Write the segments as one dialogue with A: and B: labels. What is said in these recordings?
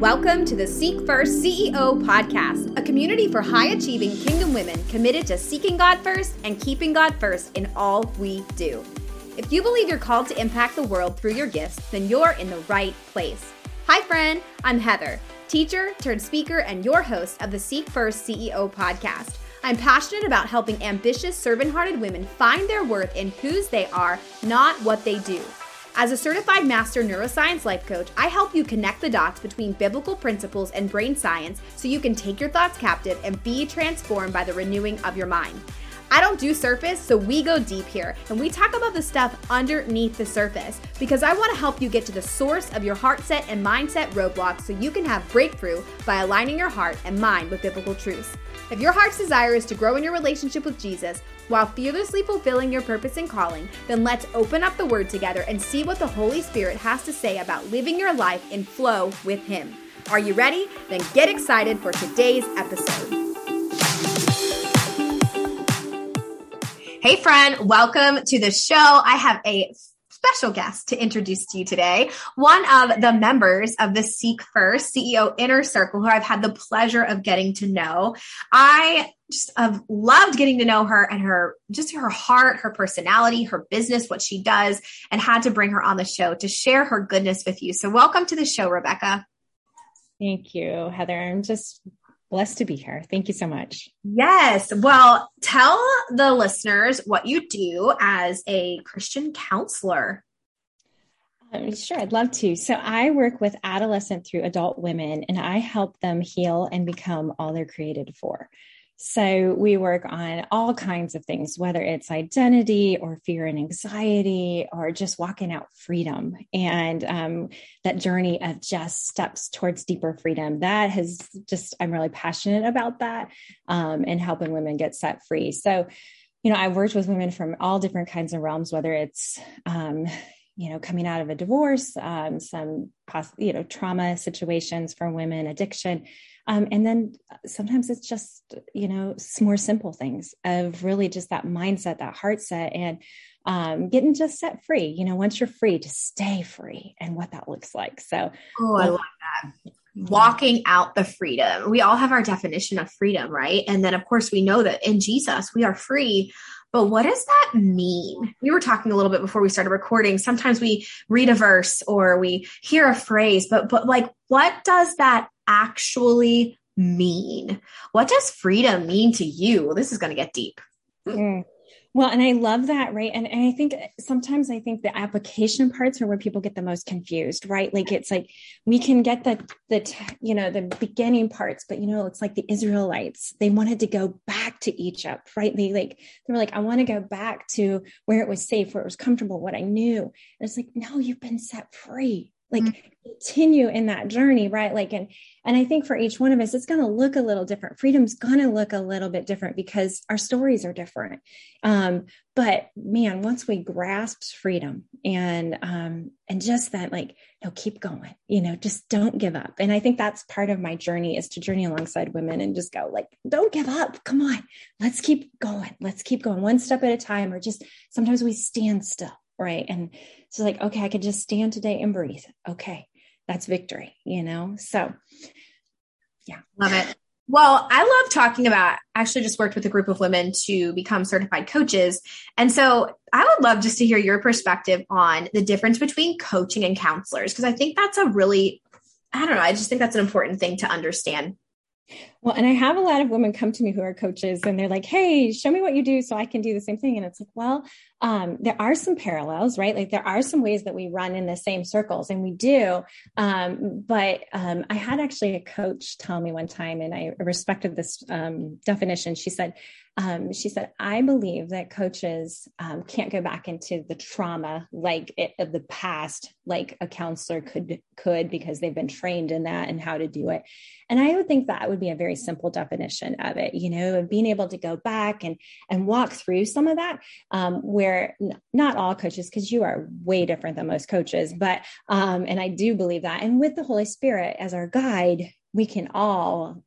A: Welcome to the Seek First CEO podcast, a community for high achieving kingdom women committed to seeking God first and keeping God first in all we do. If you believe you're called to impact the world through your gifts, then you're in the right place. Hi, friend, I'm Heather, teacher turned speaker and your host of the Seek First CEO podcast. I'm passionate about helping ambitious, servant hearted women find their worth in whose they are, not what they do. As a certified master neuroscience life coach, I help you connect the dots between biblical principles and brain science so you can take your thoughts captive and be transformed by the renewing of your mind. I don't do surface, so we go deep here and we talk about the stuff underneath the surface because I want to help you get to the source of your heart set and mindset roadblocks so you can have breakthrough by aligning your heart and mind with biblical truths. If your heart's desire is to grow in your relationship with Jesus, while fearlessly fulfilling your purpose and calling, then let's open up the Word together and see what the Holy Spirit has to say about living your life in flow with Him. Are you ready? Then get excited for today's episode. Hey, friend, welcome to the show. I have a special guest to introduce to you today. One of the members of the Seek First CEO Inner Circle, who I've had the pleasure of getting to know. I just have loved getting to know her and her just her heart, her personality, her business, what she does, and had to bring her on the show to share her goodness with you. So, welcome to the show, Rebecca.
B: Thank you, Heather. I'm just blessed to be here. Thank you so much.
A: Yes. Well, tell the listeners what you do as a Christian counselor.
B: Um, sure, I'd love to. So, I work with adolescent through adult women and I help them heal and become all they're created for. So we work on all kinds of things, whether it's identity or fear and anxiety, or just walking out freedom and um, that journey of just steps towards deeper freedom. That has just, I'm really passionate about that um, and helping women get set free. So, you know, I've worked with women from all different kinds of realms, whether it's, um, you know, coming out of a divorce, um, some, you know, trauma situations for women, addiction um, and then sometimes it's just, you know, more simple things of really just that mindset, that heart set, and um, getting just set free. You know, once you're free, to stay free and what that looks like. So,
A: oh, I love that. Walking out the freedom. We all have our definition of freedom, right? And then, of course, we know that in Jesus, we are free. But what does that mean? We were talking a little bit before we started recording. Sometimes we read a verse or we hear a phrase, but but like what does that actually mean? What does freedom mean to you? This is going to get deep.
B: Mm. Well, and I love that, right? And, and I think sometimes I think the application parts are where people get the most confused, right? Like it's like we can get the the you know the beginning parts, but you know it's like the Israelites. They wanted to go back to Egypt, right? They like they were like, I want to go back to where it was safe, where it was comfortable, what I knew. And it's like, no, you've been set free like mm-hmm. continue in that journey right? Like and and i think for each one of us it's going to look a little different. Freedom's going to look a little bit different because our stories are different. Um but man once we grasp freedom and um and just that like no keep going you know just don't give up. And i think that's part of my journey is to journey alongside women and just go like don't give up. Come on. Let's keep going. Let's keep going one step at a time or just sometimes we stand still right? And so like, okay, I could just stand today and breathe. Okay, that's victory, you know? So yeah.
A: Love it. Well, I love talking about actually just worked with a group of women to become certified coaches. And so I would love just to hear your perspective on the difference between coaching and counselors, because I think that's a really, I don't know, I just think that's an important thing to understand.
B: Well, and I have a lot of women come to me who are coaches and they're like, Hey, show me what you do so I can do the same thing. And it's like, well, um, there are some parallels, right? Like there are some ways that we run in the same circles and we do. Um, but um, I had actually a coach tell me one time, and I respected this um, definition. She said, um, she said, I believe that coaches um, can't go back into the trauma like it, of the past, like a counselor could could because they've been trained in that and how to do it. And I would think that would be a very simple definition of it, you know, and being able to go back and and walk through some of that. Um, where n- not all coaches, because you are way different than most coaches, but um, and I do believe that. And with the Holy Spirit as our guide, we can all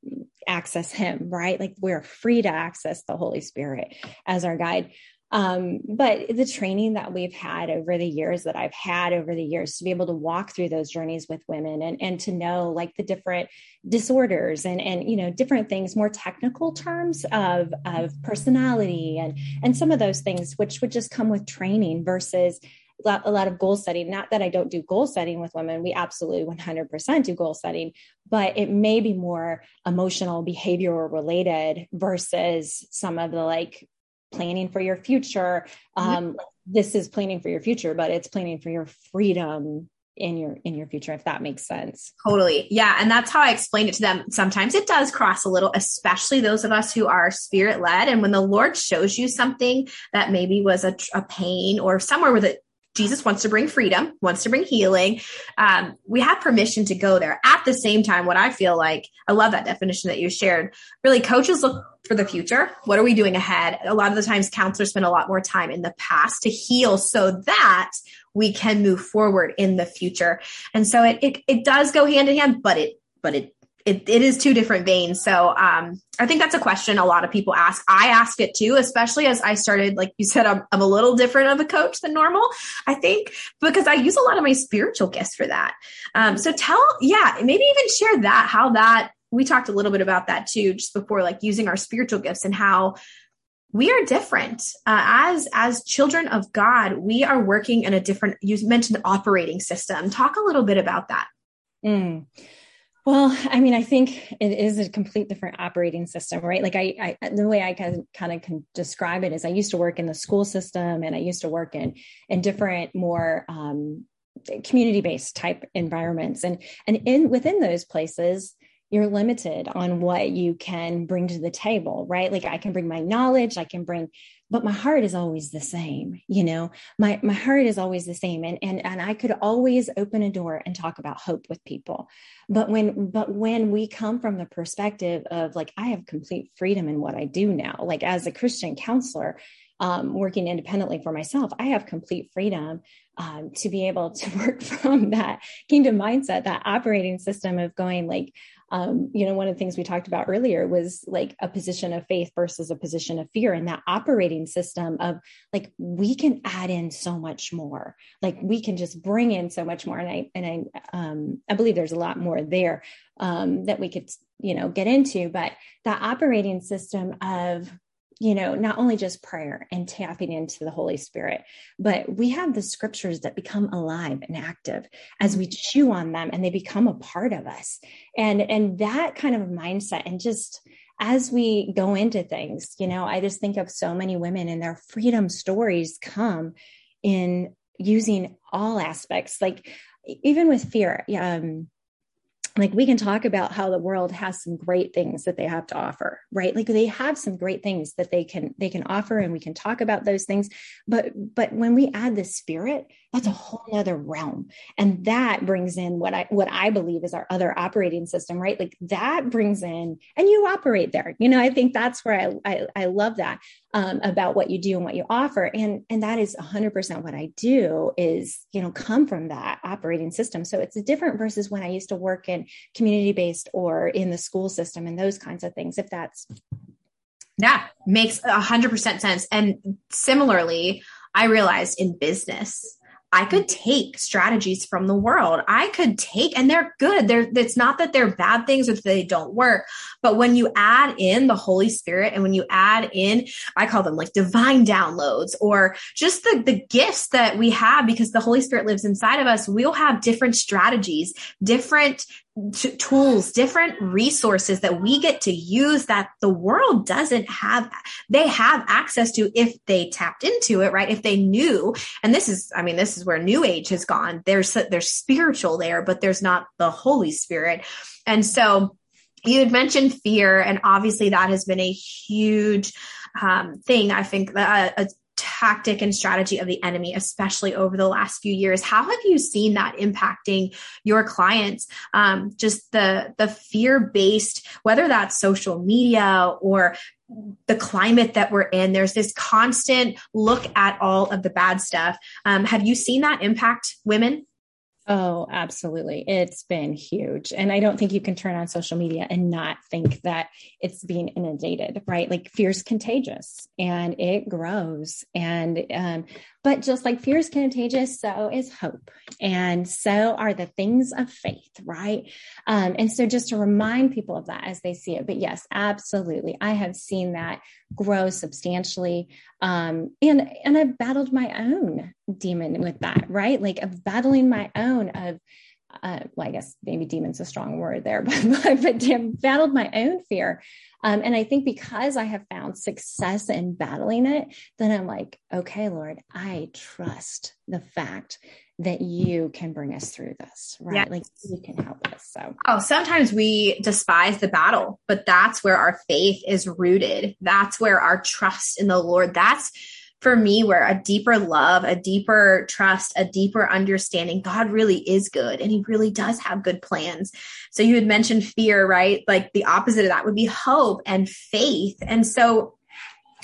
B: access him, right? Like we're free to access the Holy Spirit as our guide. Um, but the training that we've had over the years that I've had over the years to be able to walk through those journeys with women and, and to know like the different disorders and, and, you know, different things, more technical terms of, of personality and, and some of those things, which would just come with training versus a lot of goal setting. Not that I don't do goal setting with women. We absolutely 100% do goal setting, but it may be more emotional, behavioral related versus some of the like planning for your future. Mm-hmm. Um, this is planning for your future, but it's planning for your freedom in your in your future if that makes sense
A: totally yeah and that's how i explain it to them sometimes it does cross a little especially those of us who are spirit led and when the lord shows you something that maybe was a, a pain or somewhere where the Jesus wants to bring freedom, wants to bring healing. Um, we have permission to go there. At the same time, what I feel like, I love that definition that you shared. Really, coaches look for the future. What are we doing ahead? A lot of the times, counselors spend a lot more time in the past to heal so that we can move forward in the future. And so it, it, it does go hand in hand, but it, but it it, it is two different veins. So um, I think that's a question a lot of people ask. I ask it too, especially as I started, like you said, I'm, I'm a little different of a coach than normal, I think, because I use a lot of my spiritual gifts for that. Um, so tell, yeah, maybe even share that, how that, we talked a little bit about that too, just before, like using our spiritual gifts and how we are different uh, as as children of god we are working in a different you mentioned operating system talk a little bit about that
B: mm. Well, I mean, I think it is a complete different operating system, right? Like I, I the way I can kind of can describe it is I used to work in the school system and I used to work in in different more um, community based type environments and and in within those places you're limited on what you can bring to the table, right? Like I can bring my knowledge, I can bring, but my heart is always the same, you know, my, my heart is always the same. And, and, and I could always open a door and talk about hope with people. But when, but when we come from the perspective of like, I have complete freedom in what I do now, like as a Christian counselor, um, working independently for myself, I have complete freedom um, to be able to work from that kingdom mindset, that operating system of going like, um, you know, one of the things we talked about earlier was like a position of faith versus a position of fear, and that operating system of like we can add in so much more, like we can just bring in so much more, and I and I um, I believe there's a lot more there um, that we could you know get into, but that operating system of you know, not only just prayer and tapping into the Holy Spirit, but we have the scriptures that become alive and active as we chew on them and they become a part of us. And and that kind of mindset and just as we go into things, you know, I just think of so many women and their freedom stories come in using all aspects, like even with fear. Um, like we can talk about how the world has some great things that they have to offer right? Like they have some great things that they can they can offer and we can talk about those things. But but when we add the spirit that's a whole other realm. And that brings in what i what i believe is our other operating system right? Like that brings in and you operate there. You know i think that's where i i, I love that um, about what you do and what you offer. And and that is 100% what i do is you know come from that operating system. So it's different versus when i used to work in community based or in the school system and those kinds of things if that's
A: yeah makes 100% sense. And similarly i realized in business I could mm. take strategies from the world. I could take, and they're good. They're, it's not that they're bad things or that they don't work, but when you add in the Holy Spirit and when you add in, I call them like divine downloads or just the, the gifts that we have because the Holy Spirit lives inside of us, we'll have different strategies, different t- tools, different resources that we get to use that the world doesn't have. They have access to if they tapped into it, right? If they knew. And this is, I mean, this is where New Age has gone. There's there's spiritual there, but there's not the Holy Spirit. And so you had mentioned fear, and obviously that has been a huge um, thing. I think uh, a tactic and strategy of the enemy, especially over the last few years. How have you seen that impacting your clients? Um, just the the fear based, whether that's social media or the climate that we're in. There's this constant look at all of the bad stuff. Um, have you seen that impact women?
B: Oh, absolutely. It's been huge. And I don't think you can turn on social media and not think that it's being inundated, right? Like fear is contagious and it grows. And, um, but just like fear is contagious, so is hope. And so are the things of faith, right? Um, and so just to remind people of that as they see it. But yes, absolutely. I have seen that grow substantially. Um, and, and I've battled my own demon with that, right? Like of battling my own of, uh, well, I guess maybe demon's a strong word there, but, but, but battled my own fear. Um, and I think because I have found success in battling it, then I'm like, okay, Lord, I trust the fact that you can bring us through this, right? Yes. Like you can help us. So,
A: oh, sometimes we despise the battle, but that's where our faith is rooted. That's where our trust in the Lord, that's for me where a deeper love, a deeper trust, a deeper understanding, God really is good and he really does have good plans. So you had mentioned fear, right? Like the opposite of that would be hope and faith. And so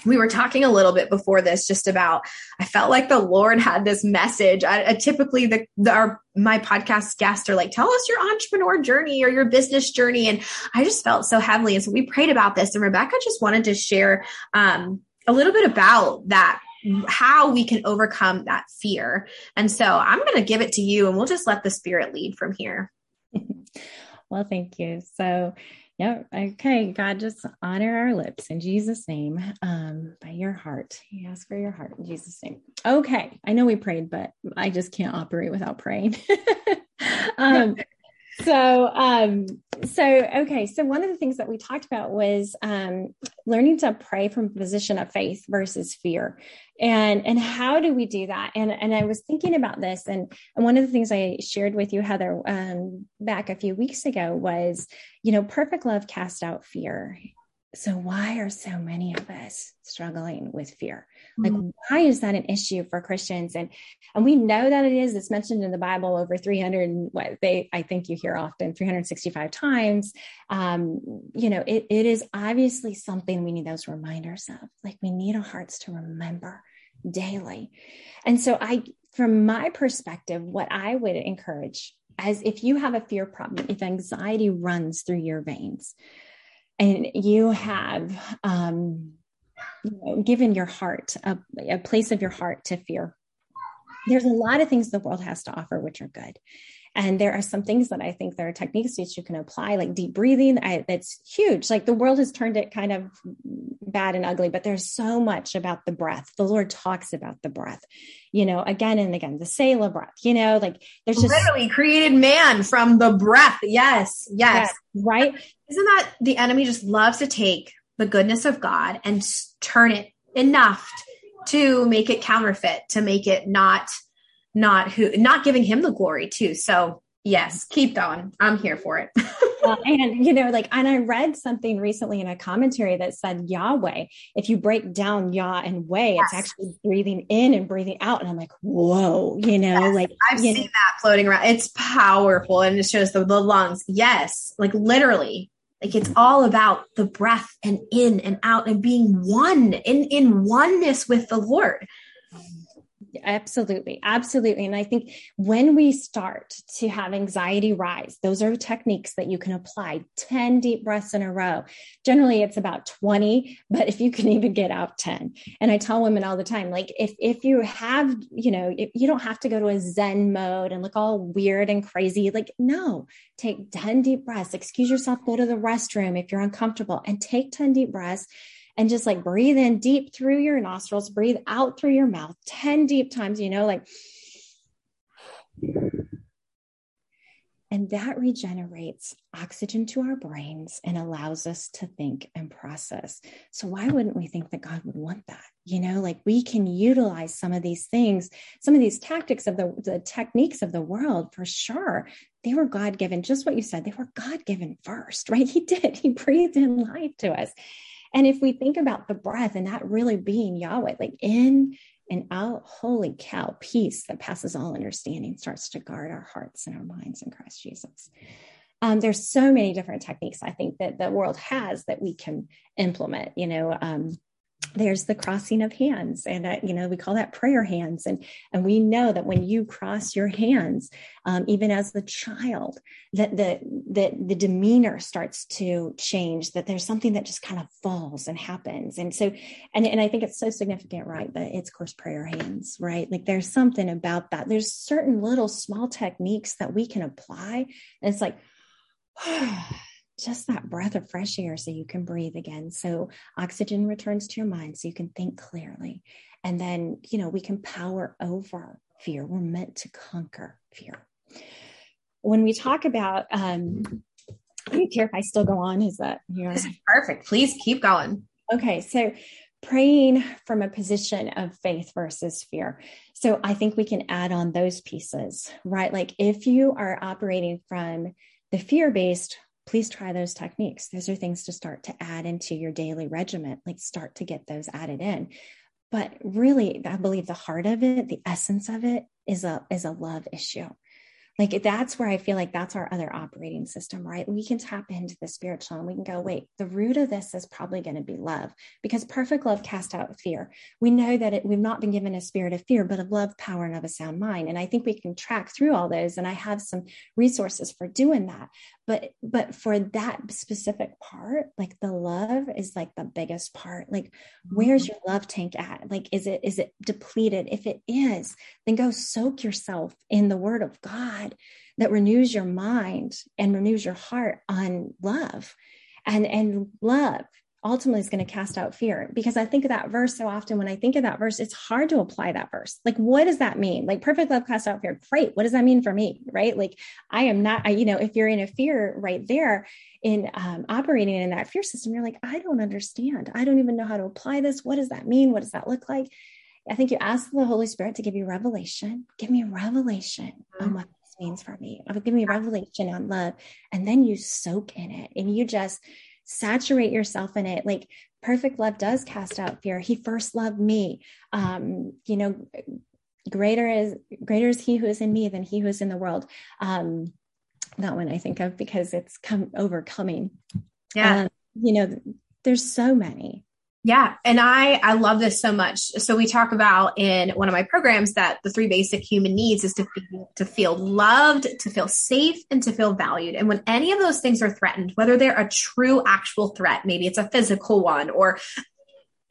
A: we were talking a little bit before this just about i felt like the lord had this message I, I typically the, the, our my podcast guests are like tell us your entrepreneur journey or your business journey and i just felt so heavily and so we prayed about this and rebecca just wanted to share um, a little bit about that how we can overcome that fear. And so I'm going to give it to you and we'll just let the spirit lead from here.
B: well, thank you. So, yeah, okay. God, just honor our lips in Jesus' name, um, by your heart. He asks for your heart in Jesus' name. Okay. I know we prayed, but I just can't operate without praying. um, so um so okay. So one of the things that we talked about was um learning to pray from a position of faith versus fear. And and how do we do that? And and i was thinking about this and and one of the things i shared with you heather um back a few weeks ago was you know perfect love cast out fear so why are so many of us struggling with fear? Like mm-hmm. why is that an issue for christians? And and we know that it is. It's mentioned in the bible over 300 what they i think you hear often 365 times. Um you know it, it is obviously something we need those reminders of. Like we need our hearts to remember daily. And so i from my perspective what i would encourage as if you have a fear problem if anxiety runs through your veins and you have um, you know, given your heart a, a place of your heart to fear. There's a lot of things the world has to offer which are good and there are some things that I think there are techniques that you can apply, like deep breathing. I, that's huge. Like the world has turned it kind of bad and ugly, but there's so much about the breath. The Lord talks about the breath, you know, again and again, the Selah breath, you know, like there's just
A: literally created man from the breath. Yes. Yes.
B: right.
A: Isn't that the enemy just loves to take the goodness of God and turn it enough to make it counterfeit, to make it not not who not giving him the glory too. So yes, keep going. I'm here for it.
B: and you know, like, and I read something recently in a commentary that said Yahweh. If you break down Yah and way, yes. it's actually breathing in and breathing out. And I'm like, whoa, you know, yes. like
A: I've seen know. that floating around. It's powerful, and it shows the, the lungs. Yes, like literally. Like it's all about the breath and in and out and being one in in oneness with the Lord.
B: Absolutely. Absolutely. And I think when we start to have anxiety rise, those are techniques that you can apply 10 deep breaths in a row. Generally, it's about 20, but if you can even get out 10. And I tell women all the time, like, if, if you have, you know, you don't have to go to a Zen mode and look all weird and crazy. Like, no, take 10 deep breaths, excuse yourself, go to the restroom if you're uncomfortable, and take 10 deep breaths and just like breathe in deep through your nostrils, breathe out through your mouth 10 deep times, you know, like, and that regenerates oxygen to our brains and allows us to think and process. So, why wouldn't we think that God would want that? You know, like we can utilize some of these things, some of these tactics of the, the techniques of the world for sure. They were God given, just what you said, they were God given first, right? He did, He breathed in life to us. And if we think about the breath and that really being Yahweh, like in and out, holy cow, peace that passes all understanding starts to guard our hearts and our minds in Christ Jesus. Um, there's so many different techniques I think that the world has that we can implement. You know, um, there's the crossing of hands and you know we call that prayer hands. And and we know that when you cross your hands um, even as a child that the, the the demeanor starts to change that there's something that just kind of falls and happens. And so and, and i think it's so significant right that it's course prayer hands right? Like there's something about that. There's certain little small techniques that we can apply. And it's like just that breath of fresh air so you can breathe again. So oxygen returns to your mind so you can think clearly. And then, you know, we can power over fear. We're meant to conquer fear. When we talk about, um, I don't care if I still go on. Is that
A: you know? perfect? Please keep going.
B: Okay. So praying from a position of faith versus fear. So I think we can add on those pieces, right? Like if you are operating from the fear based please try those techniques. Those are things to start to add into your daily regimen, like start to get those added in. But really, I believe the heart of it, the essence of it is a is a love issue. Like that's where i feel like that's our other operating system right? We can tap into the spiritual and we can go wait the root of this is probably going to be love. Because perfect love casts out fear. We know that it, we've not been given a spirit of fear but of love power and of a sound mind. And i think we can track through all those and i have some resources for doing that but but for that specific part like the love is like the biggest part. Like where's mm-hmm. your love tank at? Like is it is it depleted? If it is then go soak yourself in the word of god that renews your mind and renews your heart on love. And and love ultimately is going to cast out fear because I think of that verse so often. When I think of that verse, it's hard to apply that verse. Like, what does that mean? Like, perfect love casts out fear. Great. What does that mean for me? Right. Like, I am not, I, you know, if you're in a fear right there in um, operating in that fear system, you're like, I don't understand. I don't even know how to apply this. What does that mean? What does that look like? I think you ask the Holy Spirit to give you revelation. Give me revelation mm-hmm. on what this means for me. Give me revelation on love. And then you soak in it and you just, saturate yourself in it. Like perfect love does cast out fear. He first loved me. Um you know greater is greater is he who is in me than he who is in the world. Um that one i think of because it's come overcoming.
A: Yeah. Um,
B: you know there's so many
A: yeah. And I, I love this so much. So we talk about in one of my programs that the three basic human needs is to feel, to feel loved, to feel safe and to feel valued. And when any of those things are threatened, whether they're a true actual threat, maybe it's a physical one or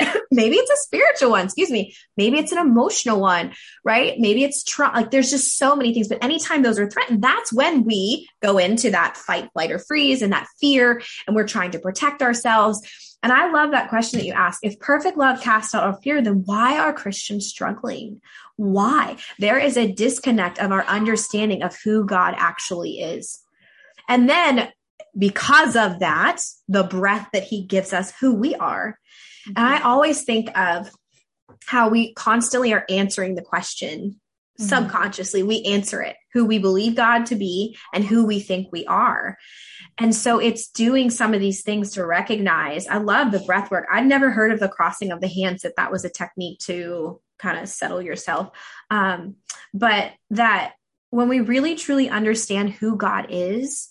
A: maybe it's a spiritual one, excuse me. Maybe it's an emotional one, right? Maybe it's tra- like there's just so many things. But anytime those are threatened, that's when we go into that fight, flight, or freeze and that fear, and we're trying to protect ourselves. And I love that question that you ask. If perfect love casts out all fear, then why are Christians struggling? Why? There is a disconnect of our understanding of who God actually is. And then because of that, the breath that he gives us, who we are, and I always think of how we constantly are answering the question mm-hmm. subconsciously. We answer it who we believe God to be and who we think we are. And so it's doing some of these things to recognize. I love the breath work. I'd never heard of the crossing of the hands, that that was a technique to kind of settle yourself. Um, but that when we really truly understand who God is,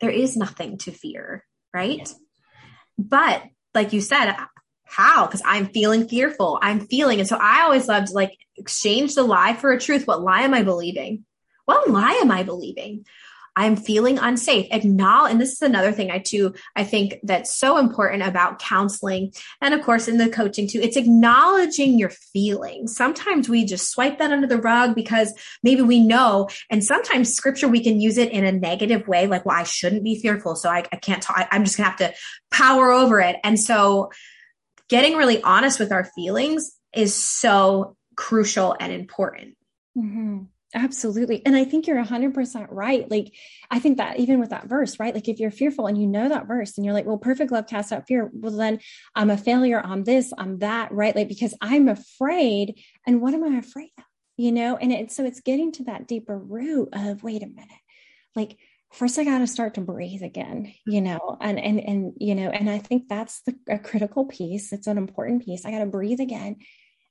A: there is nothing to fear, right? But like you said, how? Because I'm feeling fearful. I'm feeling. And so I always love to like exchange the lie for a truth. What lie am I believing? What lie am I believing? I'm feeling unsafe. Acknowledge, and this is another thing I too, I think that's so important about counseling. And of course, in the coaching too, it's acknowledging your feelings. Sometimes we just swipe that under the rug because maybe we know. And sometimes scripture, we can use it in a negative way, like, well, I shouldn't be fearful. So I, I can't talk. I'm just gonna have to power over it. And so getting really honest with our feelings is so crucial and important.
B: Mm-hmm. Absolutely. And I think you're 100% right. Like, I think that even with that verse, right? Like, if you're fearful and you know that verse and you're like, well, perfect love casts out fear, well, then I'm a failure. I'm this, I'm that, right? Like, because I'm afraid. And what am I afraid of? You know? And it's so it's getting to that deeper root of, wait a minute, like, first I got to start to breathe again, you know, and, and, and, you know, and I think that's the a critical piece. It's an important piece. I got to breathe again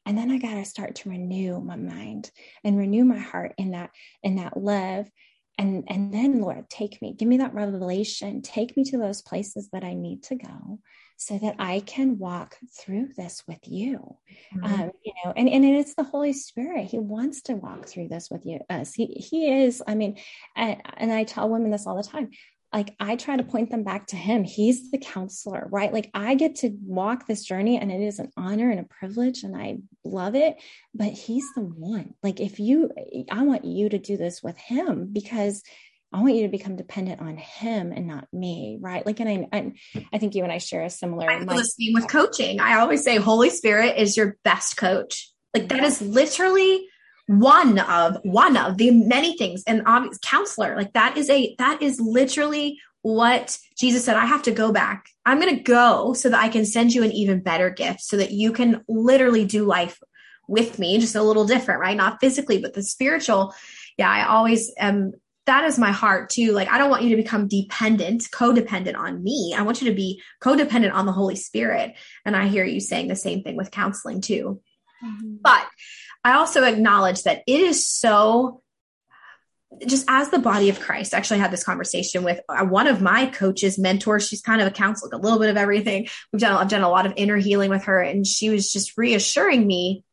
B: and then i got to start to renew my mind and renew my heart in that in that love. And and then lord take me give me that revelation take me to those places that i need to go so that i can walk through this with you. Mm-hmm. um, you know and, and it's the holy spirit. He wants to walk through this with you us. He, he is i mean and, and i tell women this all the time like I try to point them back to him. He's the counselor, right? Like I get to walk this journey and it is an honor and a privilege and I love it, but he's the one. Like if you I want you to do this with him because I want you to become dependent on him and not me, right? Like, and I, I, I think you and I share a similar.
A: I'm the same with coaching. I always say, Holy Spirit is your best coach. Like that is literally one of one of the many things. And obvious counselor like that is a that is literally what jesus said i have to go back. I'm going to go so that i can send you an even better gift so that you can literally do life with me. Just a little different right? Not physically but the spiritual. Yeah i always am that is my heart too. Like i don't want you to become dependent codependent on me. I want you to be codependent on the holy spirit. And i hear you saying the same thing with counseling too. Mm-hmm. but I also acknowledge that it is so just as the body of Christ, I actually had this conversation with uh, one of my coaches, mentors. She's kind of a counselor, a little bit of everything. We've done, I've done a lot of inner healing with her, and she was just reassuring me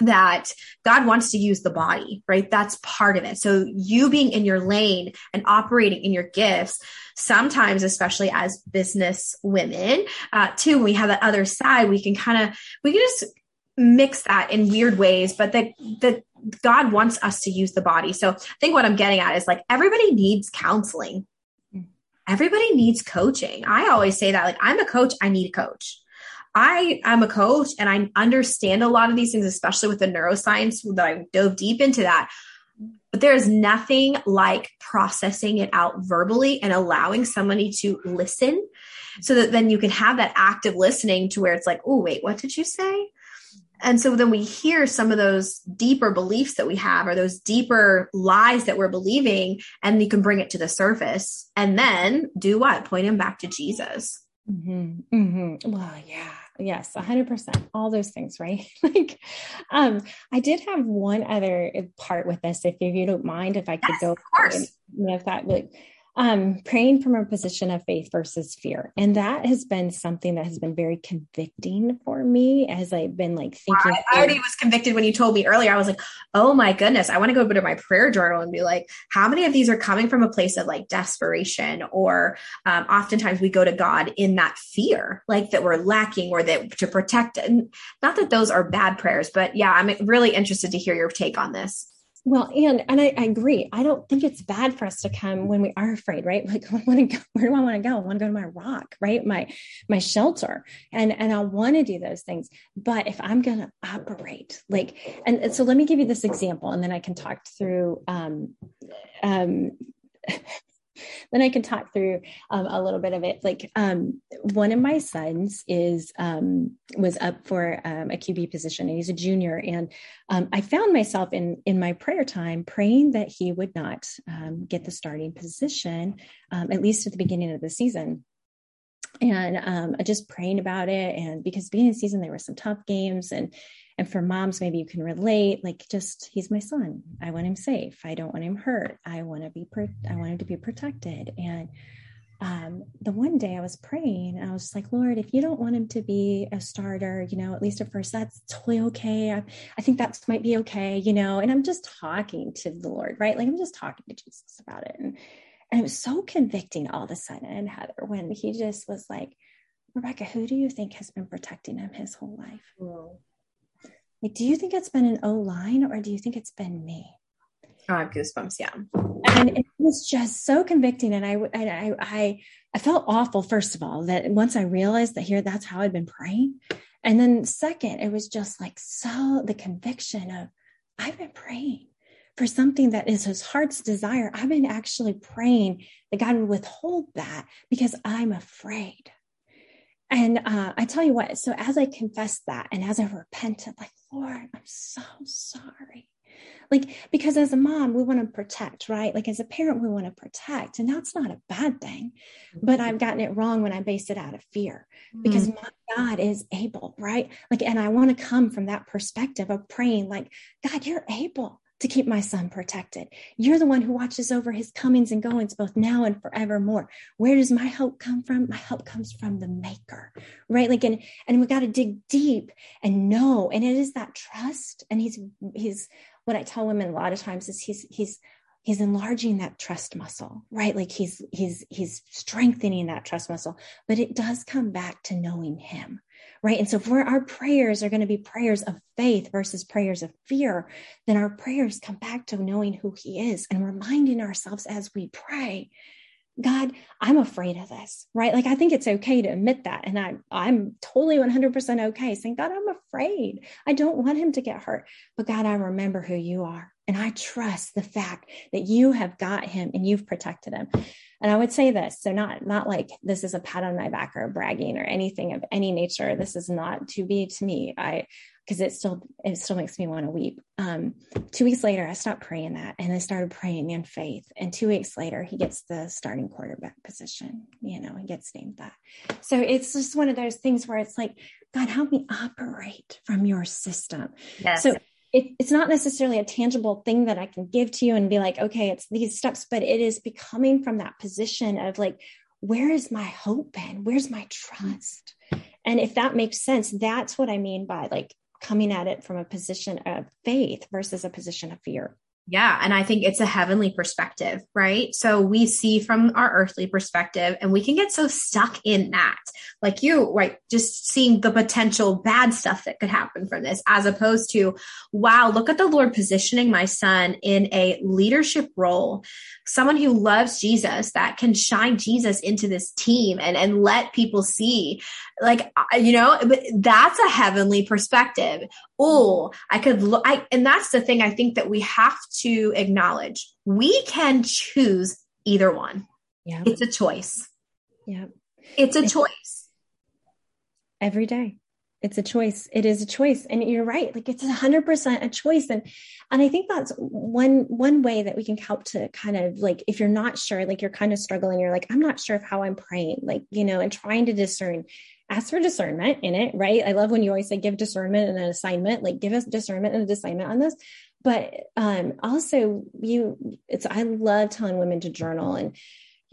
A: that God wants to use the body, right? That's part of it. So you being in your lane and operating in your gifts, sometimes, especially as business women, uh, too, when we have that other side, we can kind of, we can just mix that in weird ways, but that that God wants us to use the body. So I think what I'm getting at is like everybody needs counseling. Everybody needs coaching. I always say that like I'm a coach, I need a coach. I am a coach and I understand a lot of these things, especially with the neuroscience that I dove deep into that. But there is nothing like processing it out verbally and allowing somebody to listen so that then you can have that active listening to where it's like, oh, wait, what did you say? And so then we hear some of those deeper beliefs that we have or those deeper lies that we're believing, and you can bring it to the surface and then do what? Point him back to Jesus.
B: Mm-hmm. Mm-hmm. Well, yeah. Yes, 100%. All those things, right? like, um, I did have one other part with this, if you don't mind, if I could yes, go. Of
A: course.
B: With that, like, um, praying from a position of faith versus fear. And that has been something that has been very convicting for me as I've been like thinking.
A: I, I already was convicted when you told me earlier. I was like, oh my goodness, I want to go over to my prayer journal and be like, how many of these are coming from a place of like desperation? Or um, oftentimes we go to God in that fear, like that we're lacking or that to protect. And not that those are bad prayers, but yeah, I'm really interested to hear your take on this.
B: Well, and and I, I, agree. I don't think it's bad for us to come when we are afraid, right? Like, I want to go, where do I want to go? I want to go to my rock, right? My my shelter, and and I want to do those things. But if I'm going to operate, like, and, and so let me give you this example, and then I can talk through um, um, then I can talk through um, a little bit of it. Like um, one of my sons is um, was up for um, a QB position, and he's a junior. And um, I found myself in in my prayer time praying that he would not um, get the starting position, at least at the beginning of the season and um, just praying about it. And because beginning of the season, there were some tough games, and and for moms, maybe you can relate. Like, just he's my son. I want him safe. I don't want him hurt. I want to be. Pro- I want him to be protected. And um, the one day I was praying, I was just like, Lord, if you don't want him to be a starter, you know, at least at first, that's totally okay. I, I think that might be okay, you know. And I'm just talking to the Lord, right? Like I'm just talking to Jesus about it. And and it was so convicting all of a sudden, Heather, when he just was like, Rebecca, who do you think has been protecting him his whole life? Like, do you think it's been an O line or do you think it's been me?
A: Oh, I have goosebumps. Yeah.
B: And it was just so convicting. And I, I, I, I felt awful, first of all, that once I realized that here, that's how I'd been praying. And then second, it was just like, so the conviction of I've been praying for something that is his heart's desire. I've been actually praying that God would withhold that because I'm afraid. And uh, I tell you what, so as I confessed that and as I repented, like, Lord, I'm so sorry. Like, because as a mom, we want to protect, right? Like, as a parent, we want to protect. And that's not a bad thing. But I've gotten it wrong when I base it out of fear because mm-hmm. my God is able, right? Like, and I want to come from that perspective of praying, like, God, you're able to keep my son protected. You're the one who watches over his comings and goings both now and forevermore. Where does my help come from? My help comes from the maker, right? Like, and, and we got to dig deep and know. And it is that trust. And he's, he's, what I tell women a lot of times is he's, he's, he's enlarging that trust muscle right like he's he's he's strengthening that trust muscle but it does come back to knowing him right and so if our prayers are going to be prayers of faith versus prayers of fear then our prayers come back to knowing who he is and reminding ourselves as we pray God, I'm afraid of this, right? Like I think it's okay to admit that. And I I'm totally 100% okay saying, God, I'm afraid. I don't want him to get hurt. But God, I remember who you are. And I trust the fact that you have got him and you've protected him. And I would say this, so not not like this is a pat on my back or bragging or anything of any nature. This is not to be to me. I because it still it still makes me want to weep. Um, two weeks later, I stopped praying that and I started praying in faith. And two weeks later, he gets the starting quarterback position. You know, he gets named that. So it's just one of those things where it's like, God, help me operate from your system. Yes. So it, it's not necessarily a tangible thing that I can give to you and be like, okay, it's these steps, but it is becoming from that position of like, where is my hope been? Where's my trust? And if that makes sense, that's what I mean by like coming at it from a position of faith versus a position of fear.
A: Yeah. And I think it's a heavenly perspective, right? So we see from our earthly perspective and we can get so stuck in that. Like you, right? Just seeing the potential bad stuff that could happen from this, as opposed to, wow, look at the Lord positioning my son in a leadership role, someone who loves Jesus that can shine Jesus into this team and, and let people see like, uh, you know, that's a heavenly perspective. Oh, I could look, I, and that's the thing I think that we have to acknowledge. We can choose either one. Yeah. It's a choice.
B: Yeah.
A: It's a it's choice.
B: Every day. It's a choice. It is a choice. And you're right. Like it's a hundred percent a choice. And and I think that's one one way that we can help to kind of like if you're not sure, like you're kind of struggling, you're like, I'm not sure of how I'm praying, like, you know, and trying to discern ask for discernment in it, right? I love when you always say give discernment and an assignment, like give us discernment and a assignment on this. But um, also, you, it's I love telling women to journal and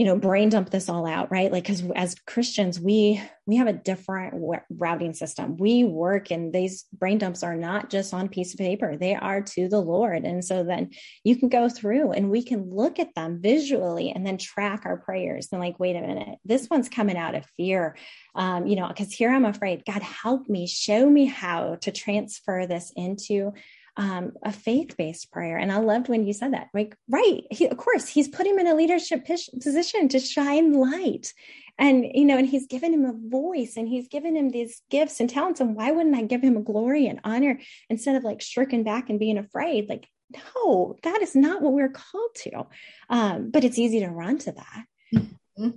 B: you know brain dump this all out right? Like because as christians we we have a different routing system. We work and these brain dumps are not just on piece of paper. They are to the lord. And so then you can go through and we can look at them visually and then track our prayers and like wait a minute. This one's coming out of fear. Um, you know because here i'm afraid god help me. Show me how to transfer this into um, a faith based prayer. And I loved when you said that. Like, right, he, of course, he's put him in a leadership position to shine light. And, you know, and he's given him a voice and he's given him these gifts and talents. And why wouldn't I give him a glory and honor instead of like shirking back and being afraid? Like, no, that is not what we're called to. Um, but it's easy to run to that.
A: Mm-hmm.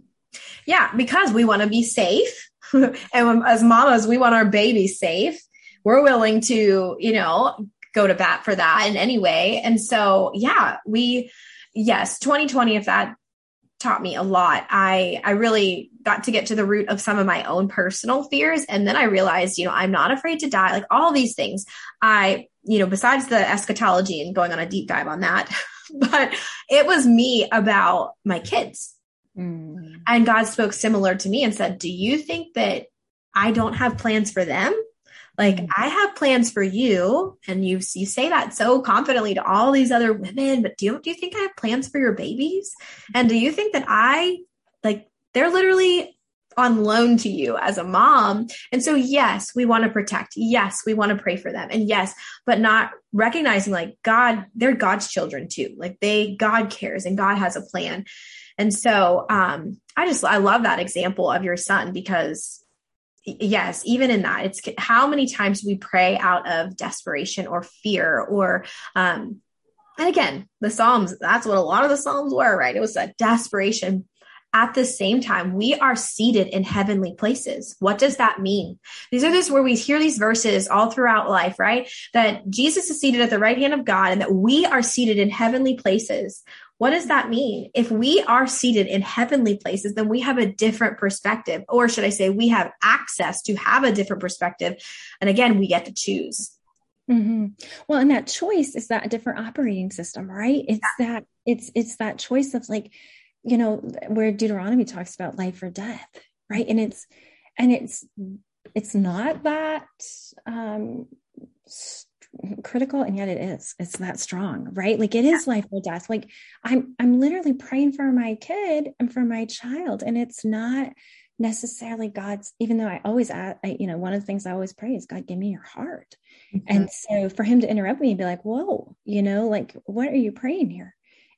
A: Yeah, because we want to be safe. and as mamas, we want our baby safe. We're willing to, you know, go to bat for that in any way. And so, yeah, we, yes, 2020, if that taught me a lot, I, I really got to get to the root of some of my own personal fears. And then I realized, you know, I'm not afraid to die, like all these things. I, you know, besides the eschatology and going on a deep dive on that, but it was me about my kids. Mm. And God spoke similar to me and said, Do you think that I don't have plans for them? Like mm-hmm. I have plans for you, and you you say that so confidently to all these other women, but do you do you think I have plans for your babies? And do you think that I like they're literally on loan to you as a mom. And so, yes, we want to protect. Yes, we want to pray for them. And yes, but not recognizing like God, they're God's children too. Like they, God cares and God has a plan. And so, um, I just, I love that example of your son because yes, even in that, it's how many times we pray out of desperation or fear or, um, and again, the Psalms, that's what a lot of the Psalms were, right? It was a desperation. At the same time, we are seated in heavenly places. What does that mean? These are this where we hear these verses all throughout life, right? That Jesus is seated at the right hand of God and that we are seated in heavenly places. What does that mean? If we are seated in heavenly places, then we have a different perspective, or should I say, we have access to have a different perspective. And again, we get to choose.
B: Mm-hmm. Well, and that choice is that a different operating system, right? It's yeah. that it's it's that choice of like, you know, where Deuteronomy talks about life or death, right? And it's and it's it's not that um critical and yet it is it's that strong right? Like it is life or death. Like i'm i'm literally praying for my kid and for my child and it's not necessarily god's even though i always I, you know one of the things i always pray is god give me your heart. Mm-hmm. and so for him to interrupt me and be like whoa you know like what are you praying here?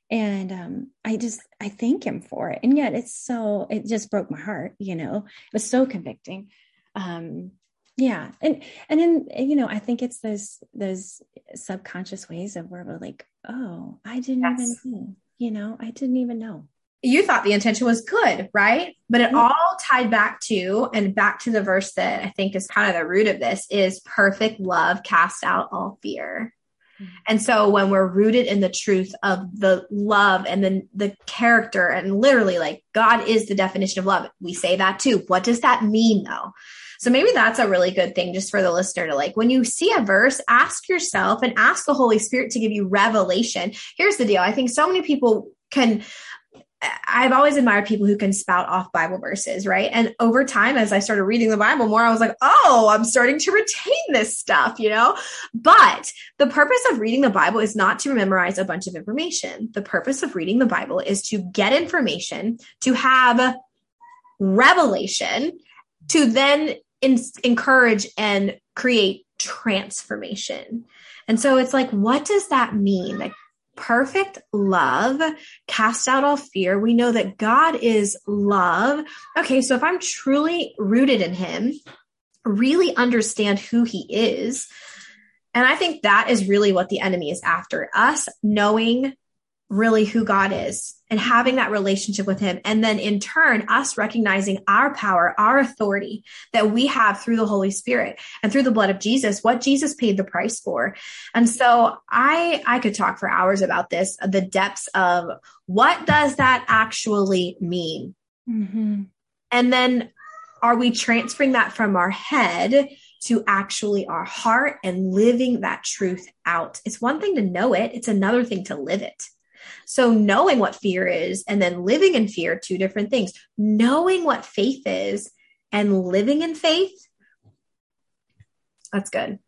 B: And um, i just i thank him for it. And yet it's so it just broke my heart you know? It was so convicting. Um, yeah and and then you know i think it's those those subconscious ways of where we're like oh i didn't yes. even know you know i didn't even know
A: you thought the intention was good right but it all tied back to and back to the verse that i think is kind of the root of this is perfect love cast out all fear mm-hmm. and so when we're rooted in the truth of the love and then the character and literally like God is the definition of love, we say that too. What does that mean though? So maybe that's a really good thing just for the listener to like when you see a verse, ask yourself and ask the Holy Spirit to give you revelation. Here's the deal. I think so many people can I've always admired people who can spout off Bible verses, right? And over time, as I started reading the Bible more, I was like, oh, I'm starting to retain this stuff, you know? But the purpose of reading the Bible is not to memorize a bunch of information. The purpose of reading the Bible is to get information, to have revelation, to then in- encourage and create transformation. And so it's like, what does that mean? Like perfect love cast out all fear. We know that God is love. Okay, so if I'm truly rooted in Him, really understand who He is, and I think that is really what the enemy is after us knowing really who God is and having that relationship with Him. And then in turn, us recognizing our power, our authority that we have through the Holy Spirit and through the blood of Jesus, what Jesus paid the price for. And so I, I could talk for hours about this, the depths of what does that actually mean? Mm-hmm. And then are we transferring that from our head to actually our heart and living that truth out? It's one thing to know it. It's another thing to live it. So knowing what fear is and then living in fear, two different things. Knowing what faith is and living in faith, that's good.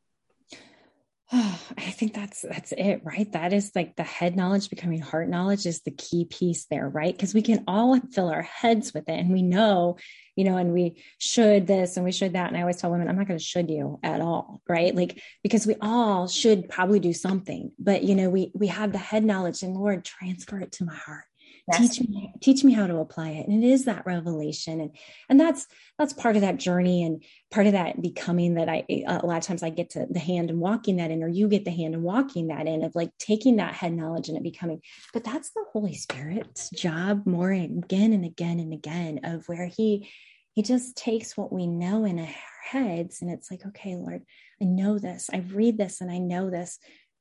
B: Oh, I think that's that's it, right? That is like the head knowledge becoming heart knowledge is the key piece there, right? Because we can all fill our heads with it and we know, you know, and we should this and we should that. And I always tell women, I'm not going to should you at all, right? Like because we all should probably do something, but you know, we we have the head knowledge and Lord, transfer it to my heart teach me teach me how to apply it. And it is that revelation. And and that's that's part of that journey and part of that becoming that i a lot of times i get to the hand and walking that in or you get the hand and walking that in of like taking that head knowledge and it becoming but that's the holy spirit's job more again and again and again of where he he just takes what we know in our heads and it's like okay lord i know this. I read this and i know this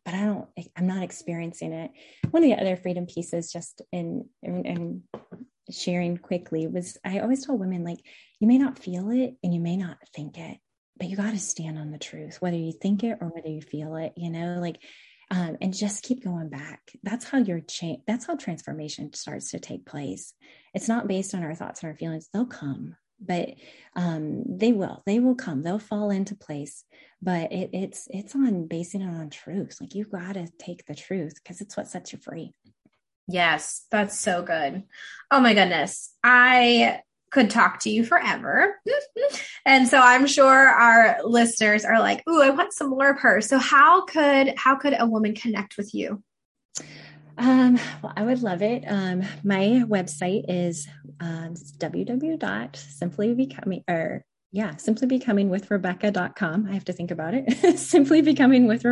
B: but I don't, I'm not experiencing it. One of the other freedom pieces, just in, in, in sharing quickly, was I always tell women, like, you may not feel it and you may not think it, but you got to stand on the truth, whether you think it or whether you feel it, you know, like, um, and just keep going back. That's how your change, that's how transformation starts to take place. It's not based on our thoughts and our feelings, they'll come but um, they will they will come they'll fall into place but it, it's it's on basing it on truth like you've got to take the truth because it's what sets you free.
A: Yes that's so good. Oh my goodness i could talk to you forever. And so i'm sure our listeners are like ooh i want some more of her. So how could how could a woman connect with you
B: um, well, I would love it. Um, my website is um, www.simplybecoming or yeah, simply becoming with I have to think about it. simply becoming with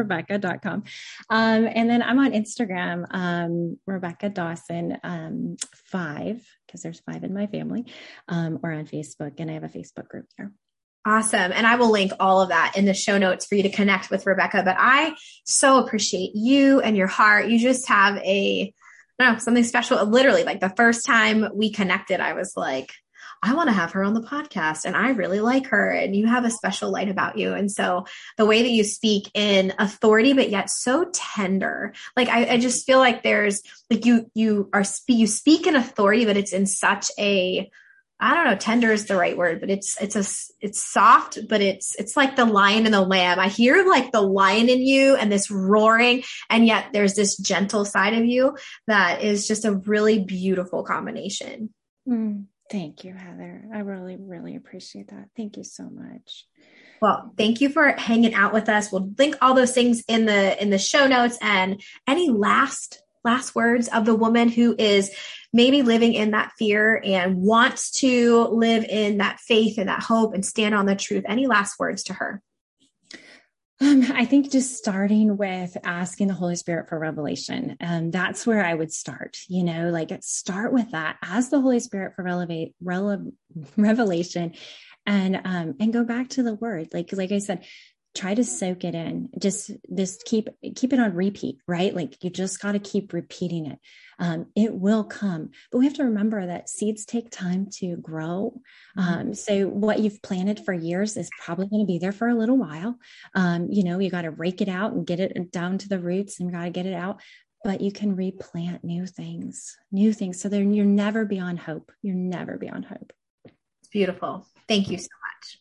B: Um, and then I'm on Instagram, um, Rebecca Dawson um, five, because there's five in my family, um, or on Facebook, and I have a Facebook group there.
A: Awesome. And I will link all of that in the show notes for you to connect with Rebecca. But I so appreciate you and your heart. You just have a, know, something special. Literally, like the first time we connected, I was like, I want to have her on the podcast and I really like her and you have a special light about you. And so the way that you speak in authority, but yet so tender, like I, I just feel like there's like you, you are, you speak in authority, but it's in such a, I don't know, tender is the right word, but it's it's a it's soft, but it's it's like the lion and the lamb. I hear like the lion in you and this roaring, and yet there's this gentle side of you that is just a really beautiful combination.
B: Mm, thank you, Heather. I really, really appreciate that. Thank you so much.
A: Well, thank you for hanging out with us. We'll link all those things in the in the show notes and any last last words of the woman who is maybe living in that fear and wants to live in that faith and that hope and stand on the truth. Any last words to her?
B: Um, I think just starting with asking the Holy Spirit for revelation. Um, that's where I would start, you know, like start with that. Ask the Holy Spirit for relevate, rele- revelation and um and go back to the word like like i said try to soak it in. Just just keep keep it on repeat right? Like you just got to keep repeating it. Um, it will come but we have to remember that seeds take time to grow. Mm-hmm. um, so what you've planted for years is probably going to be there for a little while. Um, you know you got to rake it out and get it down to the roots and you got to get it out but you can replant new things new things. So then you're never beyond hope. You're never beyond hope.
A: It's beautiful. Thank you so much